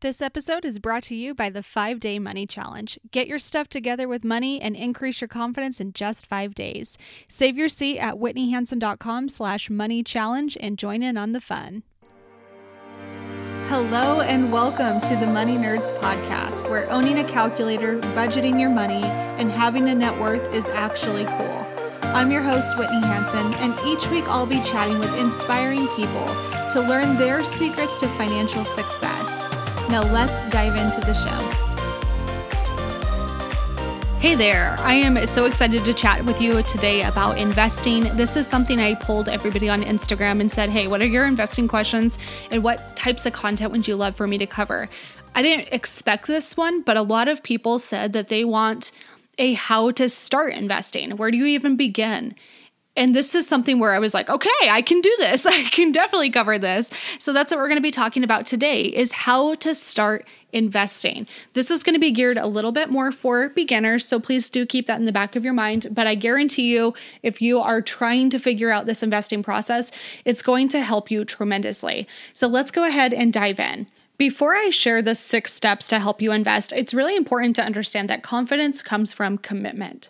This episode is brought to you by the 5 Day Money Challenge. Get your stuff together with money and increase your confidence in just 5 days. Save your seat at whitneyhansen.com slash money challenge and join in on the fun. Hello and welcome to the Money Nerds podcast, where owning a calculator, budgeting your money, and having a net worth is actually cool. I'm your host, Whitney Hansen, and each week I'll be chatting with inspiring people to learn their secrets to financial success. Now let's dive into the show. Hey there, I am so excited to chat with you today about investing. This is something I pulled everybody on Instagram and said, hey, what are your investing questions and what types of content would you love for me to cover? I didn't expect this one, but a lot of people said that they want a how to start investing. Where do you even begin? And this is something where I was like, okay, I can do this. I can definitely cover this. So that's what we're going to be talking about today is how to start investing. This is going to be geared a little bit more for beginners, so please do keep that in the back of your mind, but I guarantee you if you are trying to figure out this investing process, it's going to help you tremendously. So let's go ahead and dive in. Before I share the six steps to help you invest, it's really important to understand that confidence comes from commitment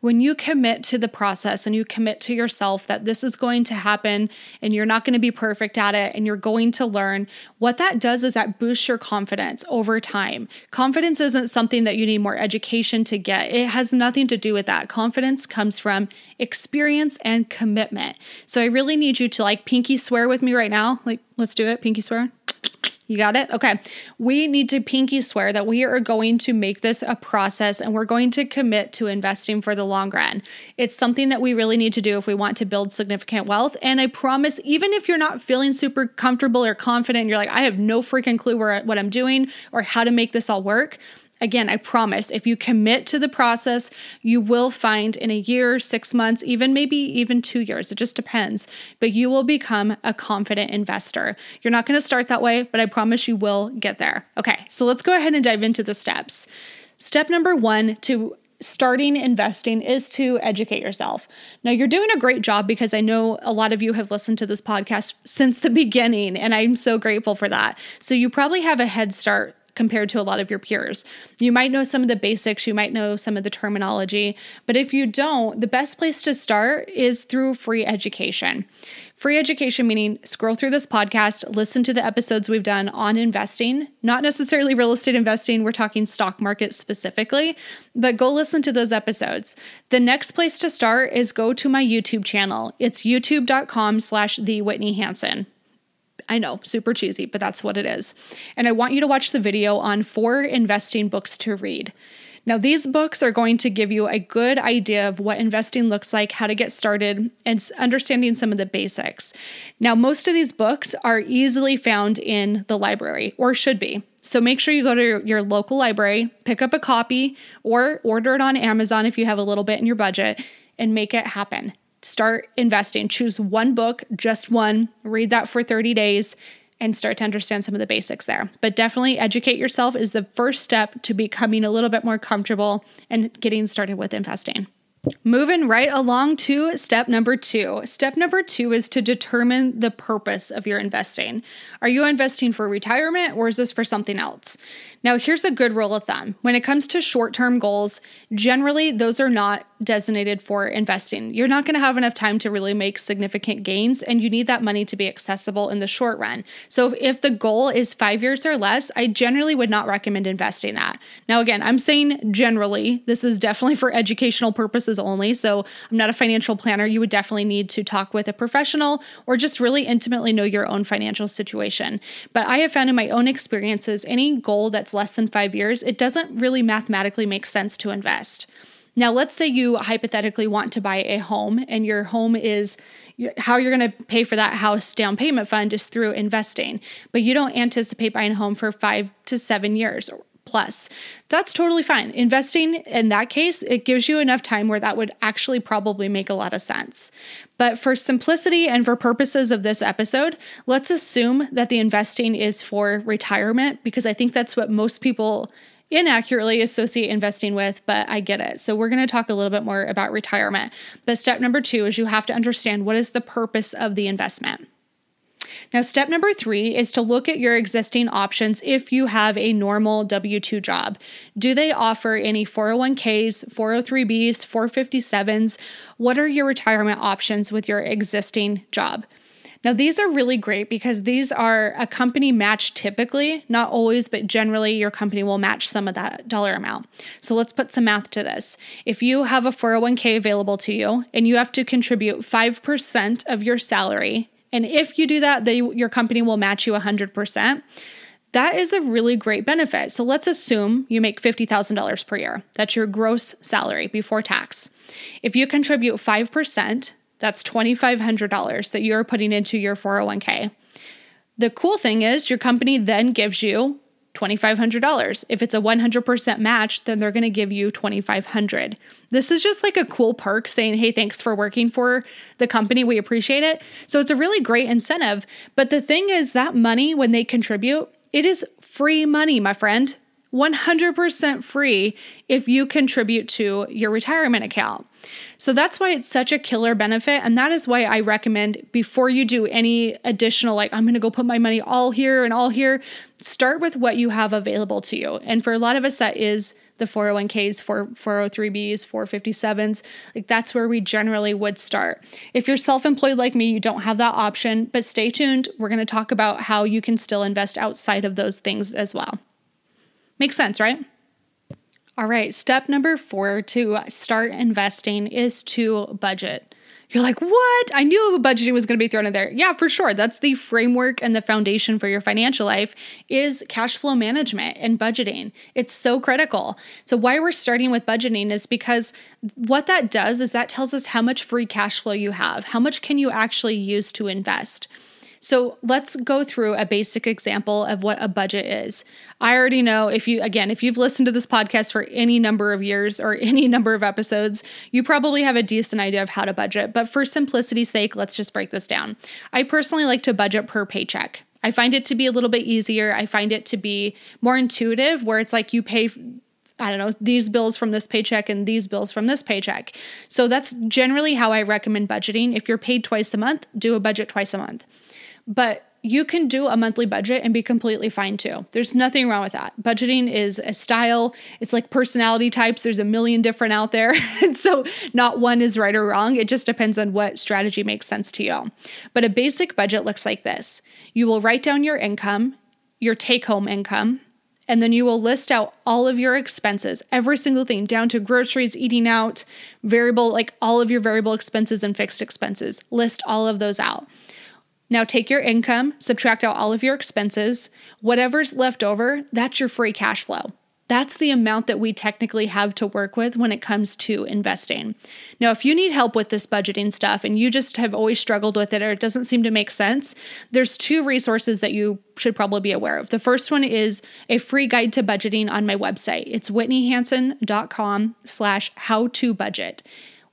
when you commit to the process and you commit to yourself that this is going to happen and you're not going to be perfect at it and you're going to learn, what that does is that boosts your confidence over time. Confidence isn't something that you need more education to get, it has nothing to do with that. Confidence comes from experience and commitment. So I really need you to like pinky swear with me right now. Like, let's do it. Pinky swear. You got it? Okay. We need to pinky swear that we are going to make this a process and we're going to commit to investing for the long run. It's something that we really need to do if we want to build significant wealth. And I promise, even if you're not feeling super comfortable or confident, you're like, I have no freaking clue where, what I'm doing or how to make this all work, Again, I promise if you commit to the process, you will find in a year, six months, even maybe even two years, it just depends, but you will become a confident investor. You're not going to start that way, but I promise you will get there. Okay, so let's go ahead and dive into the steps. Step number one to starting investing is to educate yourself. Now, you're doing a great job because I know a lot of you have listened to this podcast since the beginning, and I'm so grateful for that. So, you probably have a head start compared to a lot of your peers. You might know some of the basics, you might know some of the terminology, but if you don't, the best place to start is through free education. Free education meaning scroll through this podcast, listen to the episodes we've done on investing, not necessarily real estate investing, we're talking stock market specifically, but go listen to those episodes. The next place to start is go to my YouTube channel. It's youtube.com slash the Whitney Hansen. I know, super cheesy, but that's what it is. And I want you to watch the video on four investing books to read. Now, these books are going to give you a good idea of what investing looks like, how to get started, and understanding some of the basics. Now, most of these books are easily found in the library, or should be. So make sure you go to your local library, pick up a copy, or order it on Amazon if you have a little bit in your budget, and make it happen start investing. Choose one book, just one, read that for 30 days, and start to understand some of the basics there. But definitely educate yourself is the first step to becoming a little bit more comfortable and getting started with investing. Moving right along to step number two. Step number two is to determine the purpose of your investing. Are you investing for retirement or is this for something else? Now, here's a good rule of thumb when it comes to short term goals, generally, those are not designated for investing. You're not going to have enough time to really make significant gains, and you need that money to be accessible in the short run. So, if the goal is five years or less, I generally would not recommend investing that. Now, again, I'm saying generally, this is definitely for educational purposes only. So, I'm not a financial planner. You would definitely need to talk with a professional or just really intimately know your own financial situation. But I have found in my own experiences, any goal that's less than five years, it doesn't really mathematically make sense to invest. Now, let's say you hypothetically want to buy a home and your home is how you're going to pay for that house down payment fund is through investing, but you don't anticipate buying a home for five to seven years plus. That's totally fine. Investing in that case, it gives you enough time where that would actually probably make a lot of sense. But for simplicity and for purposes of this episode, let's assume that the investing is for retirement because I think that's what most people inaccurately associate investing with, but I get it. So we're going to talk a little bit more about retirement. But step number 2 is you have to understand what is the purpose of the investment. Now, step number three is to look at your existing options if you have a normal W 2 job. Do they offer any 401ks, 403bs, 457s? What are your retirement options with your existing job? Now, these are really great because these are a company match typically, not always, but generally your company will match some of that dollar amount. So let's put some math to this. If you have a 401k available to you and you have to contribute 5% of your salary and if you do that, they, your company will match you 100%. That is a really great benefit. So let's assume you make $50,000 per year. That's your gross salary before tax. If you contribute 5%, that's $2,500 that you're putting into your 401k. The cool thing is, your company then gives you $2500. If it's a 100% match, then they're going to give you 2500 This is just like a cool perk saying, "Hey, thanks for working for the company. We appreciate it." So it's a really great incentive, but the thing is that money when they contribute, it is free money, my friend. 100% free if you contribute to your retirement account. So that's why it's such a killer benefit. And that is why I recommend before you do any additional, like, I'm going to go put my money all here and all here, start with what you have available to you. And for a lot of us, that is the 401ks, 403bs, 457s. Like that's where we generally would start. If you're self employed like me, you don't have that option, but stay tuned. We're going to talk about how you can still invest outside of those things as well. Makes sense, right? All right, step number four to start investing is to budget. You're like, what? I knew budgeting was going to be thrown in there. Yeah, for sure. That's the framework and the foundation for your financial life is cash flow management and budgeting. It's so critical. So why we're starting with budgeting is because what that does is that tells us how much free cash flow you have. How much can you actually use to invest? So let's go through a basic example of what a budget is. I already know if you, again, if you've listened to this podcast for any number of years or any number of episodes, you probably have a decent idea of how to budget. But for simplicity's sake, let's just break this down. I personally like to budget per paycheck. I find it to be a little bit easier. I find it to be more intuitive, where it's like you pay I don't know, these bills from this paycheck and these bills from this paycheck. So that's generally how I recommend budgeting. If you're paid twice a month, do a budget twice a month. But you can do a monthly budget and be completely fine too. There's nothing wrong with that. Budgeting is a style, it's like personality types. There's a million different out there. and so, not one is right or wrong. It just depends on what strategy makes sense to you. But a basic budget looks like this you will write down your income, your take home income, and then you will list out all of your expenses, every single thing, down to groceries, eating out, variable, like all of your variable expenses and fixed expenses. List all of those out. Now take your income, subtract out all of your expenses. Whatever's left over, that's your free cash flow. That's the amount that we technically have to work with when it comes to investing. Now, if you need help with this budgeting stuff and you just have always struggled with it or it doesn't seem to make sense, there's two resources that you should probably be aware of. The first one is a free guide to budgeting on my website. It's whitneyhansen.com slash how to budget.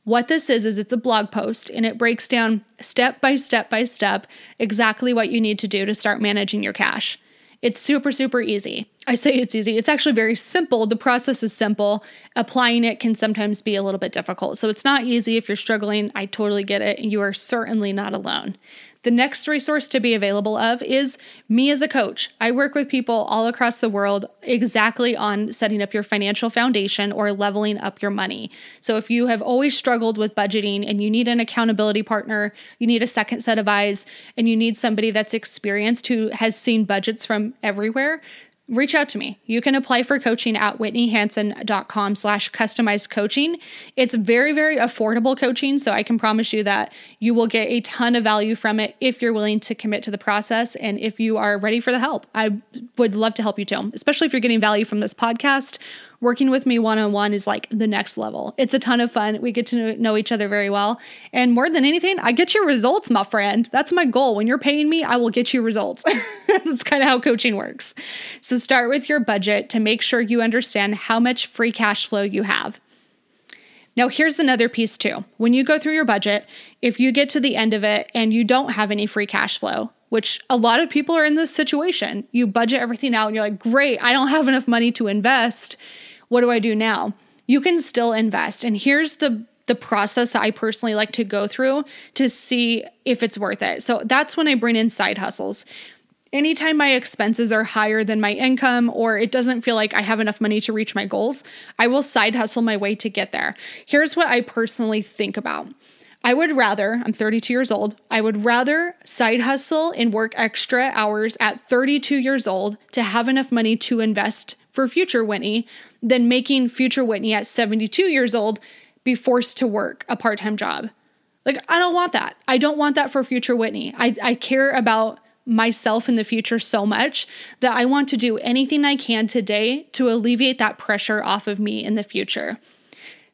What this is, is it's a blog post and it breaks down step by step by step exactly what you need to do to start managing your cash. It's super, super easy. I say it's easy. It's actually very simple. The process is simple. Applying it can sometimes be a little bit difficult. So it's not easy if you're struggling. I totally get it. You are certainly not alone. The next resource to be available of is me as a coach. I work with people all across the world exactly on setting up your financial foundation or leveling up your money. So if you have always struggled with budgeting and you need an accountability partner, you need a second set of eyes, and you need somebody that's experienced who has seen budgets from everywhere, reach out to me. You can apply for coaching at whitneyhansen.com slash customized coaching. It's very, very affordable coaching. So I can promise you that you will get a ton of value from it if you're willing to commit to the process and if you are ready for the help. I would love to help you too, especially if you're getting value from this podcast working with me one on one is like the next level. It's a ton of fun. We get to know each other very well. And more than anything, I get your results, my friend. That's my goal. When you're paying me, I will get you results. That's kind of how coaching works. So start with your budget to make sure you understand how much free cash flow you have. Now, here's another piece too. When you go through your budget, if you get to the end of it and you don't have any free cash flow, which a lot of people are in this situation, you budget everything out and you're like, great, I don't have enough money to invest what do I do now? You can still invest. And here's the the process that I personally like to go through to see if it's worth it. So that's when I bring in side hustles. Anytime my expenses are higher than my income or it doesn't feel like I have enough money to reach my goals, I will side hustle my way to get there. Here's what I personally think about. I would rather, I'm 32 years old, I would rather side hustle and work extra hours at 32 years old to have enough money to invest for future Whitney than making future Whitney at 72 years old be forced to work a part time job. Like, I don't want that. I don't want that for future Whitney. I, I care about myself in the future so much that I want to do anything I can today to alleviate that pressure off of me in the future.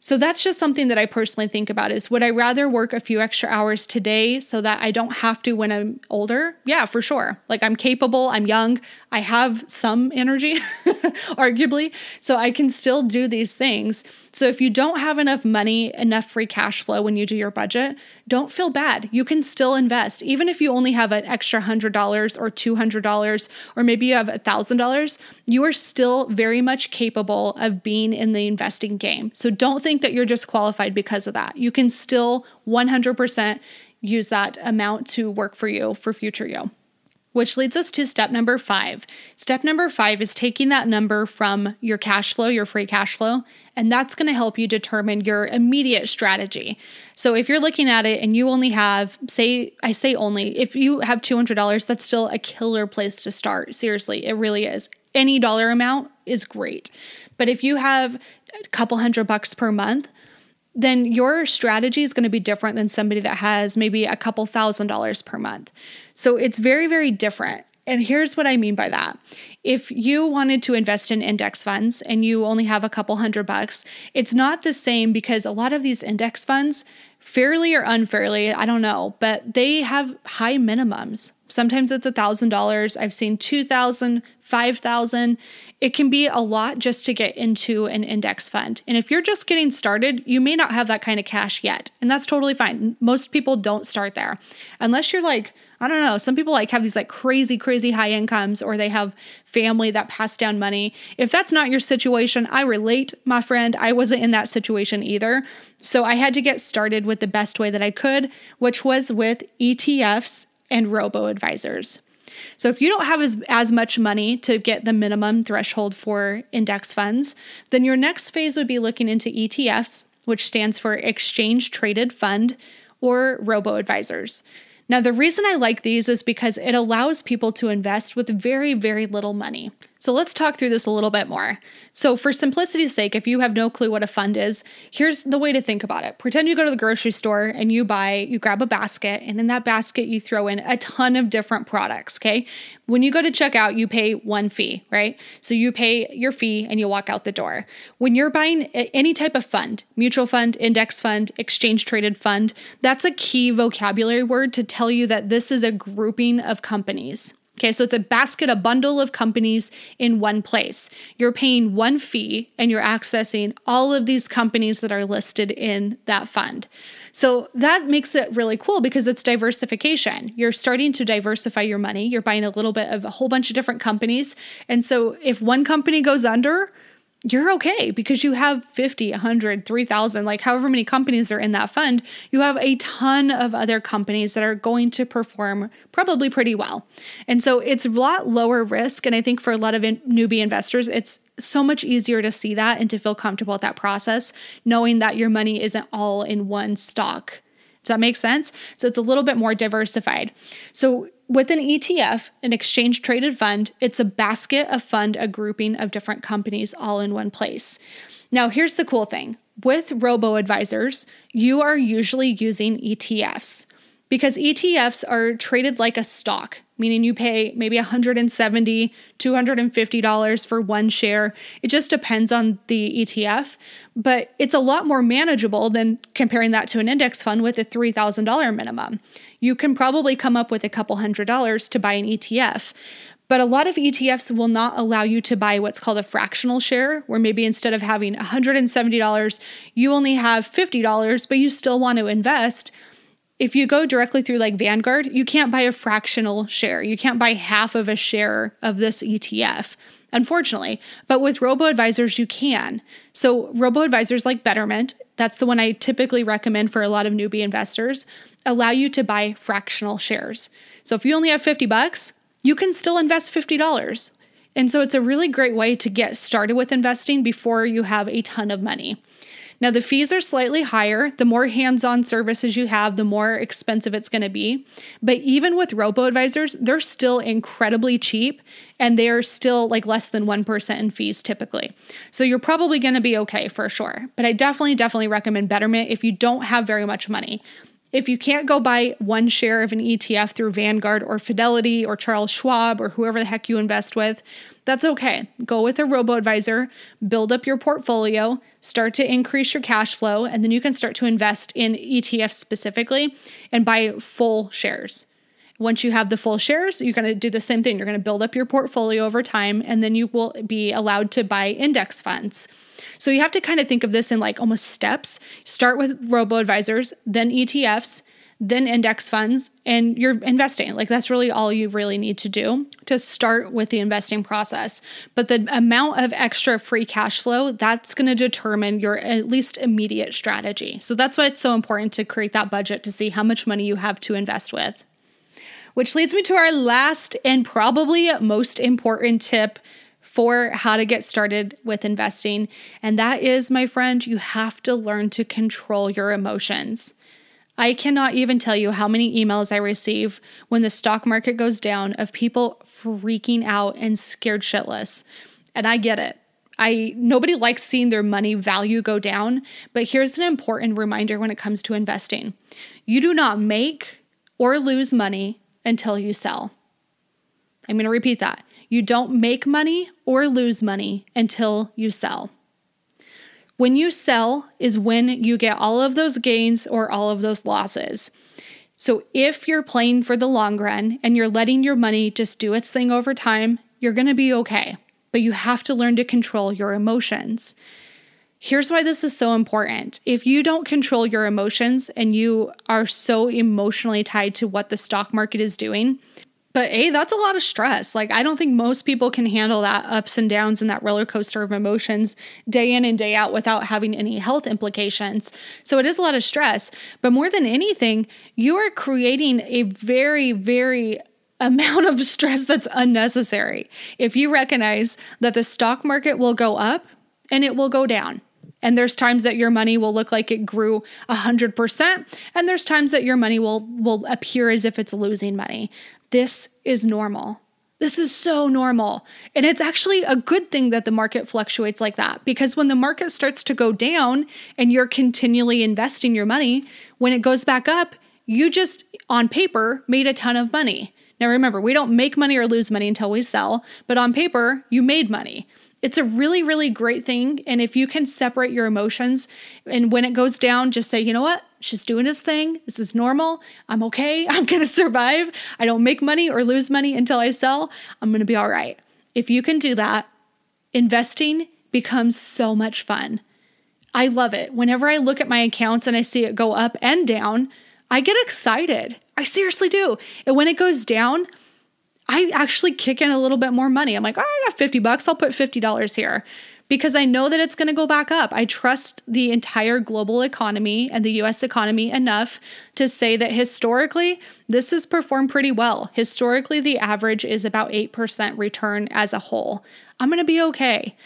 So that's just something that I personally think about is would I rather work a few extra hours today so that I don't have to when I'm older? Yeah, for sure. Like I'm capable, I'm young, I have some energy, arguably, so I can still do these things. So if you don't have enough money, enough free cash flow when you do your budget, don't feel bad. You can still invest. Even if you only have an extra $100 or $200 or maybe you have $1,000, you are still very much capable of being in the investing game. So don't think that you're disqualified because of that. You can still 100% use that amount to work for you for future you. Which leads us to step number five. Step number five is taking that number from your cash flow, your free cash flow, and that's going to help you determine your immediate strategy. So if you're looking at it and you only have, say, I say only, if you have $200, that's still a killer place to start. Seriously, it really is. Any dollar amount is great. But if you have a couple hundred bucks per month, then your strategy is going to be different than somebody that has maybe a couple thousand dollars per month. So it's very, very different. And here's what I mean by that. If you wanted to invest in index funds and you only have a couple hundred bucks, it's not the same because a lot of these index funds, fairly or unfairly, I don't know, but they have high minimums. Sometimes it's a $1,000. I've seen 2000 5000 It can be a lot just to get into an index fund. And if you're just getting started, you may not have that kind of cash yet. And that's totally fine. Most people don't start there unless you're like, I don't know. Some people like have these like crazy, crazy high incomes or they have family that pass down money. If that's not your situation, I relate, my friend. I wasn't in that situation either. So I had to get started with the best way that I could, which was with ETFs and robo advisors. So if you don't have as, as much money to get the minimum threshold for index funds, then your next phase would be looking into ETFs, which stands for exchange traded fund, or robo advisors. Now, the reason I like these is because it allows people to invest with very, very little money. So let's talk through this a little bit more. So, for simplicity's sake, if you have no clue what a fund is, here's the way to think about it. Pretend you go to the grocery store and you buy, you grab a basket, and in that basket, you throw in a ton of different products. Okay. When you go to checkout, you pay one fee, right? So, you pay your fee and you walk out the door. When you're buying any type of fund, mutual fund, index fund, exchange traded fund, that's a key vocabulary word to tell you that this is a grouping of companies. Okay, so it's a basket, a bundle of companies in one place. You're paying one fee and you're accessing all of these companies that are listed in that fund. So that makes it really cool because it's diversification. You're starting to diversify your money. You're buying a little bit of a whole bunch of different companies. And so if one company goes under, you're okay because you have 50, 100, 3,000, like however many companies are in that fund, you have a ton of other companies that are going to perform probably pretty well. And so it's a lot lower risk. And I think for a lot of in- newbie investors, it's so much easier to see that and to feel comfortable with that process, knowing that your money isn't all in one stock. Does that make sense? So it's a little bit more diversified. So with an ETF, an exchange traded fund, it's a basket, of fund, a grouping of different companies all in one place. Now, here's the cool thing with robo advisors, you are usually using ETFs because ETFs are traded like a stock, meaning you pay maybe $170, $250 for one share. It just depends on the ETF, but it's a lot more manageable than comparing that to an index fund with a $3,000 minimum you can probably come up with a couple hundred dollars to buy an ETF. But a lot of ETFs will not allow you to buy what's called a fractional share, where maybe instead of having $170, you only have $50, but you still want to invest. If you go directly through like Vanguard, you can't buy a fractional share. You can't buy half of a share of this ETF. unfortunately. But with robo advisors, you can. So, robo advisors like Betterment, that's the one I typically recommend for a lot of newbie investors, allow you to buy fractional shares. So, if you only have 50 bucks, you can still invest $50. And so, it's a really great way to get started with investing before you have a ton of money. Now, the fees are slightly higher. The more hands on services you have, the more expensive it's going to be. But even with robo advisors, they're still incredibly cheap and they're still like less than 1% in fees typically. So you're probably going to be okay for sure. But I definitely, definitely recommend Betterment if you don't have very much money. If you can't go buy one share of an ETF through Vanguard or Fidelity or Charles Schwab or whoever the heck you invest with, that's okay. Go with a robo advisor, build up your portfolio, start to increase your cash flow, and then you can start to invest in ETFs specifically and buy full shares. Once you have the full shares, you're going to do the same thing. You're going to build up your portfolio over time, and then you will be allowed to buy index funds. So you have to kind of think of this in like almost steps. Start with robo advisors, then ETFs, then index funds, and you're investing. Like that's really all you really need to do to start with the investing process. But the amount of extra free cash flow, that's going to determine your at least immediate strategy. So that's why it's so important to create that budget to see how much money you have to invest with. Which leads me to our last and probably most important tip for how to get started with investing. And that is, my friend, you have to learn to control your emotions. I cannot even tell you how many emails I receive when the stock market goes down of people freaking out and scared shitless. And I get it. I nobody likes seeing their money value go down, but here's an important reminder when it comes to investing. You do not make or lose money until you sell. I'm going to repeat that. You don't make money or lose money until you sell. When you sell is when you get all of those gains or all of those losses. So if you're playing for the long run and you're letting your money just do its thing over time, you're going to be okay. But you have to learn to control your emotions. Here's why this is so important. If you don't control your emotions and you are so emotionally tied to what the stock market is doing, but A, that's a lot of stress. Like, I don't think most people can handle that ups and downs and that roller coaster of emotions day in and day out without having any health implications. So it is a lot of stress. But more than anything, you are creating a very, very amount of stress that's unnecessary. If you recognize that the stock market will go up and it will go down. And there's times that your money will look like it grew 100%, and there's times that your money will will appear as if it's losing money. This is normal. This is so normal. And it's actually a good thing that the market fluctuates like that because when the market starts to go down and you're continually investing your money, when it goes back up, you just on paper made a ton of money. Now remember, we don't make money or lose money until we sell, but on paper, you made money it's a really, really great thing. And if you can separate your emotions and when it goes down, just say, you know what? She's doing this thing. This is normal. I'm okay. I'm going to survive. I don't make money or lose money until I sell. I'm going to be all right. If you can do that, investing becomes so much fun. I love it. Whenever I look at my accounts and I see it go up and down, I get excited. I seriously do. And when it goes down, I actually kick in a little bit more money. I'm like, oh, I got 50 bucks. I'll put $50 here because I know that it's going to go back up. I trust the entire global economy and the US economy enough to say that historically, this has performed pretty well. Historically, the average is about 8% return as a whole. I'm going to be okay.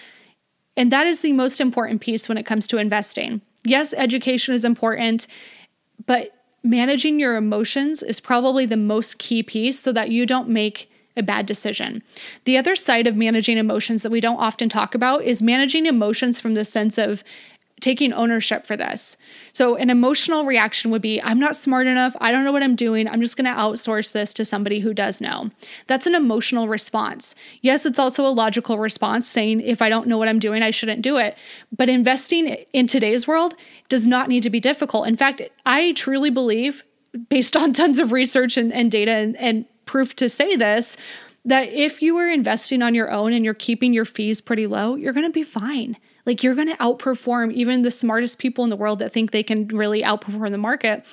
And that is the most important piece when it comes to investing. Yes, education is important, but managing your emotions is probably the most key piece so that you don't make a bad decision. The other side of managing emotions that we don't often talk about is managing emotions from the sense of taking ownership for this. So, an emotional reaction would be I'm not smart enough. I don't know what I'm doing. I'm just going to outsource this to somebody who does know. That's an emotional response. Yes, it's also a logical response saying if I don't know what I'm doing, I shouldn't do it. But investing in today's world does not need to be difficult. In fact, I truly believe, based on tons of research and, and data and, and proof to say this that if you are investing on your own and you're keeping your fees pretty low, you're going to be fine. Like you're going to outperform even the smartest people in the world that think they can really outperform the market.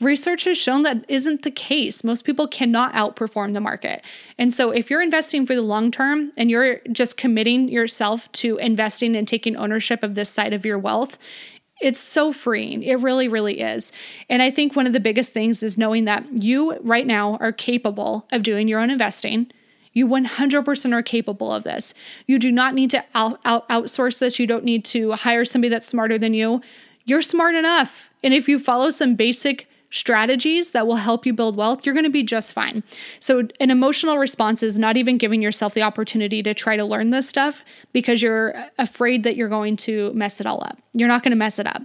research has shown that isn't the case. Most people cannot outperform the market. And so if you're investing for the long term and you're just committing yourself to investing and taking ownership of this side of your wealth, it's so freeing. It really, really is. And I think one of the biggest things is knowing that you right now are capable of doing your own investing. You 100% are capable of this. You do not need to out, out, outsource this. You don't need to hire somebody that's smarter than you. You're smart enough. And if you follow some basic strategies that will help you build wealth, you're going to be just fine. So, an emotional response is not even giving yourself the opportunity to try to learn this stuff because you're afraid that you're going to mess it all up. You're not going to mess it up.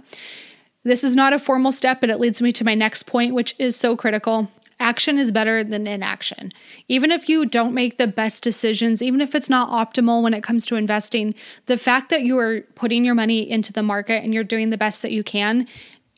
This is not a formal step, but it leads me to my next point, which is so critical. Action is better than inaction. Even if you don't make the best decisions, even if it's not optimal when it comes to investing, the fact that you are putting your money into the market and you're doing the best that you can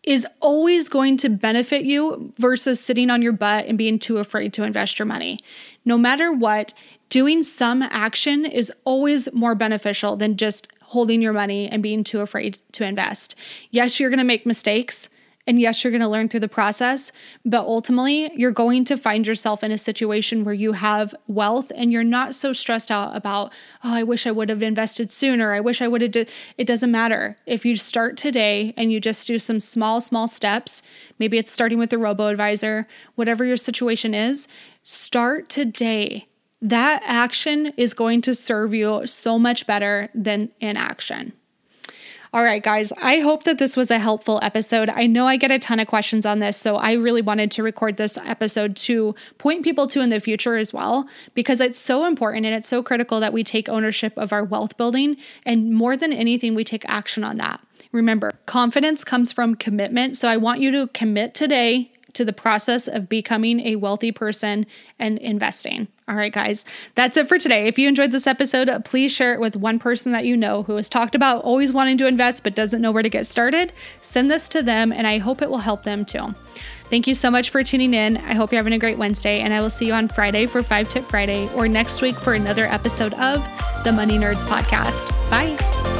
is always going to benefit you versus sitting on your butt and being too afraid to invest your money. No matter what, doing some action is always more beneficial than just holding your money and being too afraid to invest. Yes, you're going to make mistakes. And yes, you're going to learn through the process, but ultimately, you're going to find yourself in a situation where you have wealth and you're not so stressed out about, oh, I wish I would have invested sooner. I wish I would have. It doesn't matter. If you start today and you just do some small, small steps, maybe it's starting with the robo advisor, whatever your situation is, start today. That action is going to serve you so much better than inaction. All right, guys, I hope that this was a helpful episode. I know I get a ton of questions on this, so I really wanted to record this episode to point people to in the future as well, because it's so important and it's so critical that we take ownership of our wealth building. And more than anything, we take action on that. Remember, confidence comes from commitment. So I want you to commit today to the process of becoming a wealthy person and investing. All right, guys, that's it for today. If you enjoyed this episode, please share it with one person that you know who has talked about always wanting to invest but doesn't know where to get started. Send this to them, and I hope it will help them too. Thank you so much for tuning in. I hope you're having a great Wednesday, and I will see you on Friday for Five Tip Friday or next week for another episode of the Money Nerds Podcast. Bye.